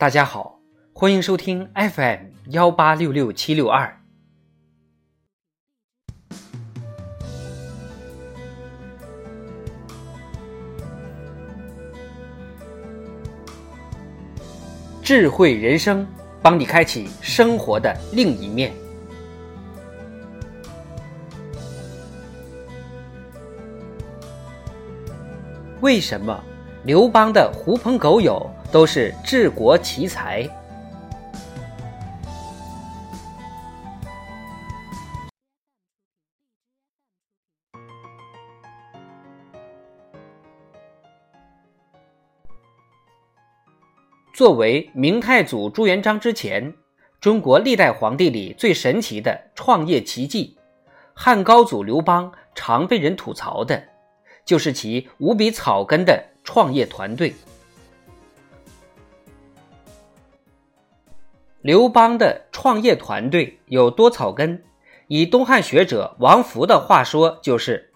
大家好，欢迎收听 FM 幺八六六七六二。智慧人生，帮你开启生活的另一面。为什么刘邦的狐朋狗友都是治国奇才？作为明太祖朱元璋之前，中国历代皇帝里最神奇的创业奇迹，汉高祖刘邦常被人吐槽的。就是其无比草根的创业团队。刘邦的创业团队有多草根？以东汉学者王弗的话说，就是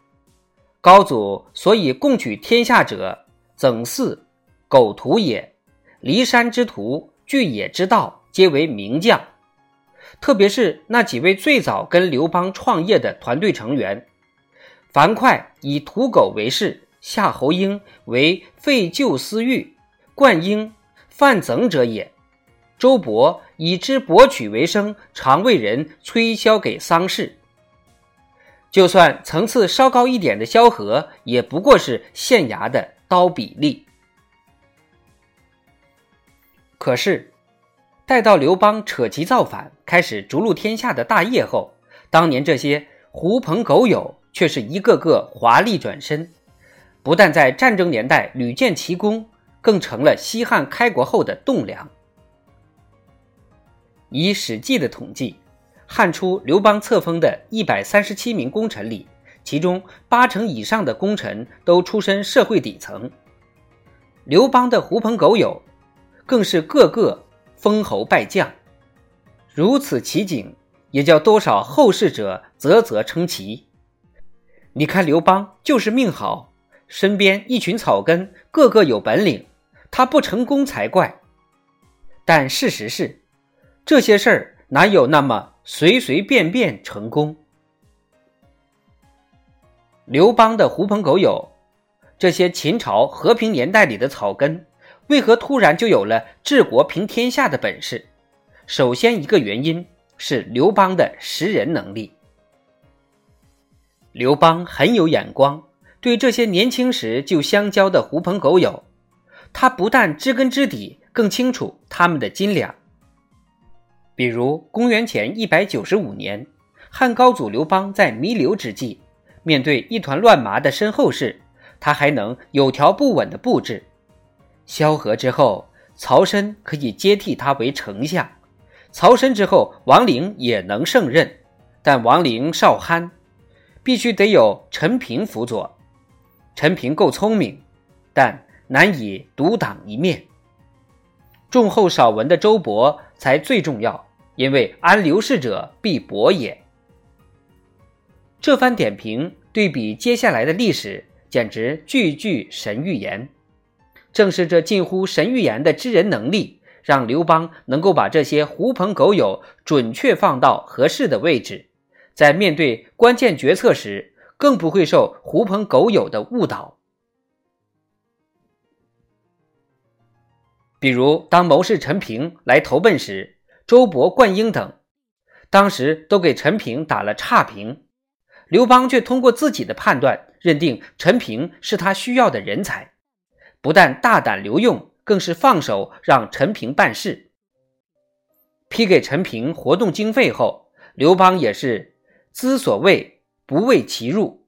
高祖所以共取天下者，曾嗣、苟图也，骊山之徒，巨野之道，皆为名将。特别是那几位最早跟刘邦创业的团队成员。樊哙以屠狗为事，夏侯婴为废旧私欲，灌婴犯赠者也。周勃以之博取为生，常为人催销给丧事。就算层次稍高一点的萧何，也不过是县衙的刀笔吏。可是，待到刘邦扯旗造反，开始逐鹿天下的大业后，当年这些狐朋狗友。却是一个个华丽转身，不但在战争年代屡建奇功，更成了西汉开国后的栋梁。以《史记》的统计，汉初刘邦册封的一百三十七名功臣里，其中八成以上的功臣都出身社会底层。刘邦的狐朋狗友，更是个个封侯拜将。如此奇景，也叫多少后世者啧啧称奇。你看刘邦就是命好，身边一群草根，个个有本领，他不成功才怪。但事实是，这些事儿哪有那么随随便便成功？刘邦的狐朋狗友，这些秦朝和平年代里的草根，为何突然就有了治国平天下的本事？首先，一个原因是刘邦的识人能力。刘邦很有眼光，对这些年轻时就相交的狐朋狗友，他不但知根知底，更清楚他们的斤两。比如公元前一百九十五年，汉高祖刘邦在弥留之际，面对一团乱麻的身后事，他还能有条不紊的布置。萧何之后，曹参可以接替他为丞相；曹参之后，王陵也能胜任，但王陵少憨。必须得有陈平辅佐，陈平够聪明，但难以独当一面。重厚少文的周勃才最重要，因为安刘氏者必薄也。这番点评对比接下来的历史，简直句句神预言。正是这近乎神预言的知人能力，让刘邦能够把这些狐朋狗友准确放到合适的位置。在面对关键决策时，更不会受狐朋狗友的误导。比如，当谋士陈平来投奔时，周勃、灌婴等当时都给陈平打了差评，刘邦却通过自己的判断，认定陈平是他需要的人才，不但大胆留用，更是放手让陈平办事。批给陈平活动经费后，刘邦也是。知所谓不为其入，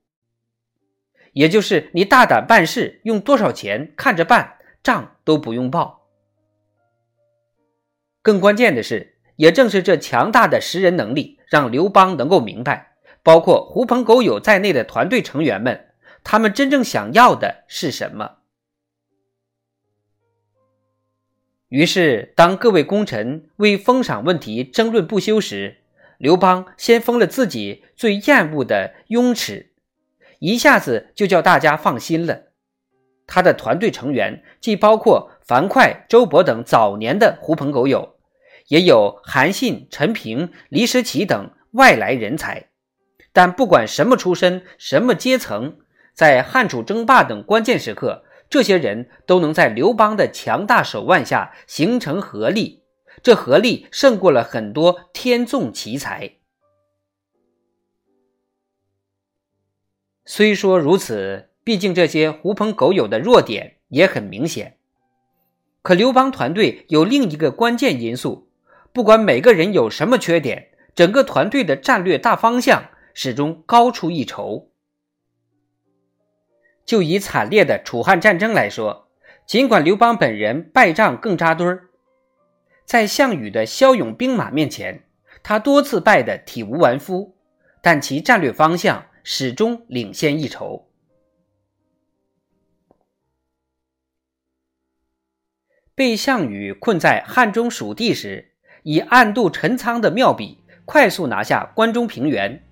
也就是你大胆办事，用多少钱看着办，账都不用报。更关键的是，也正是这强大的识人能力，让刘邦能够明白，包括狐朋狗友在内的团队成员们，他们真正想要的是什么。于是，当各位功臣为封赏问题争论不休时，刘邦先封了自己最厌恶的雍齿，一下子就叫大家放心了。他的团队成员既包括樊哙、周勃等早年的狐朋狗友，也有韩信、陈平、李石奇等外来人才。但不管什么出身、什么阶层，在汉楚争霸等关键时刻，这些人都能在刘邦的强大手腕下形成合力。这合力胜过了很多天纵奇才。虽说如此，毕竟这些狐朋狗友的弱点也很明显。可刘邦团队有另一个关键因素，不管每个人有什么缺点，整个团队的战略大方向始终高出一筹。就以惨烈的楚汉战争来说，尽管刘邦本人败仗更扎堆儿，在项羽的骁勇兵马面前，他多次败得体无完肤，但其战略方向始终领先一筹。被项羽困在汉中蜀地时，以暗度陈仓的妙笔，快速拿下关中平原。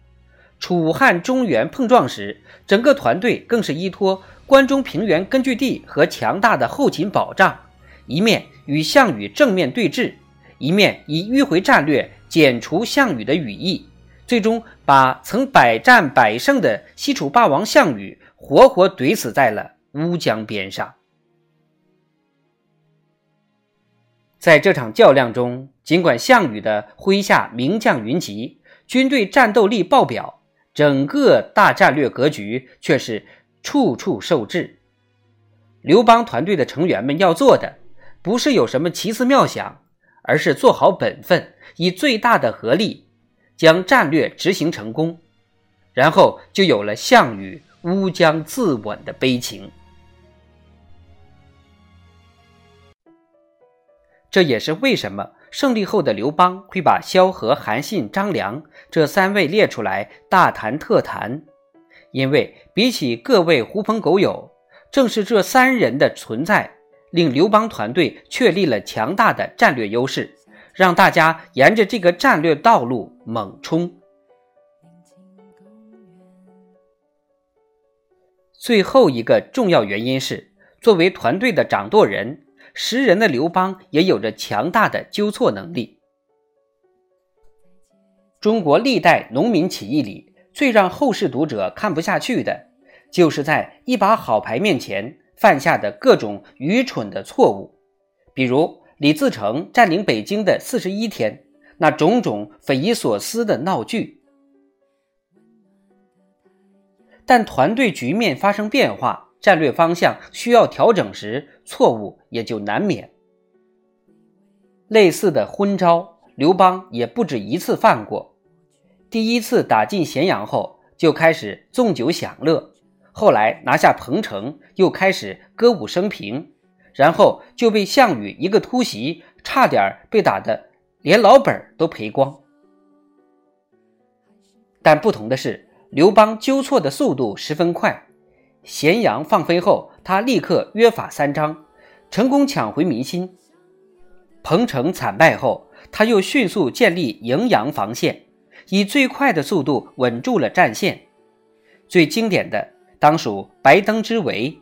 楚汉中原碰撞时，整个团队更是依托关中平原根据地和强大的后勤保障，一面与项羽正面对峙，一面以迂回战略剪除项羽的羽翼，最终把曾百战百胜的西楚霸王项羽活活怼死在了乌江边上。在这场较量中，尽管项羽的麾下名将云集，军队战斗力爆表，整个大战略格局却是处处受制。刘邦团队的成员们要做的，不是有什么奇思妙想，而是做好本分，以最大的合力将战略执行成功，然后就有了项羽乌江自刎的悲情。这也是为什么胜利后的刘邦会把萧何、韩信、张良这三位列出来大谈特谈，因为比起各位狐朋狗友，正是这三人的存在，令刘邦团队确立了强大的战略优势，让大家沿着这个战略道路猛冲。最后一个重要原因是，作为团队的掌舵人。识人的刘邦也有着强大的纠错能力。中国历代农民起义里，最让后世读者看不下去的，就是在一把好牌面前犯下的各种愚蠢的错误，比如李自成占领北京的四十一天，那种种匪夷所思的闹剧。但团队局面发生变化。战略方向需要调整时，错误也就难免。类似的昏招，刘邦也不止一次犯过。第一次打进咸阳后，就开始纵酒享乐；后来拿下彭城，又开始歌舞升平，然后就被项羽一个突袭，差点被打得连老本都赔光。但不同的是，刘邦纠错的速度十分快。咸阳放飞后，他立刻约法三章，成功抢回民心。彭城惨败后，他又迅速建立荥阳防线，以最快的速度稳住了战线。最经典的当属白登之围。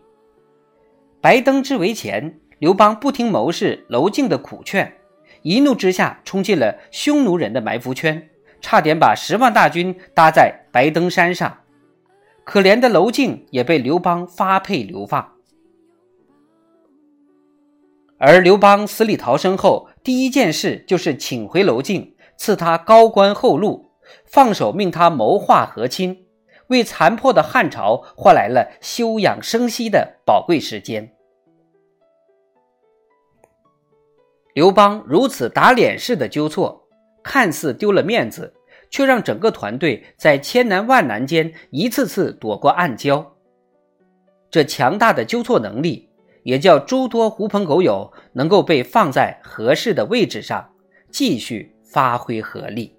白登之围前，刘邦不听谋士娄敬的苦劝，一怒之下冲进了匈奴人的埋伏圈，差点把十万大军搭在白登山上。可怜的娄敬也被刘邦发配流放，而刘邦死里逃生后，第一件事就是请回娄敬，赐他高官厚禄，放手命他谋划和亲，为残破的汉朝换来了休养生息的宝贵时间。刘邦如此打脸式的纠错，看似丢了面子。却让整个团队在千难万难间一次次躲过暗礁。这强大的纠错能力，也叫诸多狐朋狗友能够被放在合适的位置上，继续发挥合力。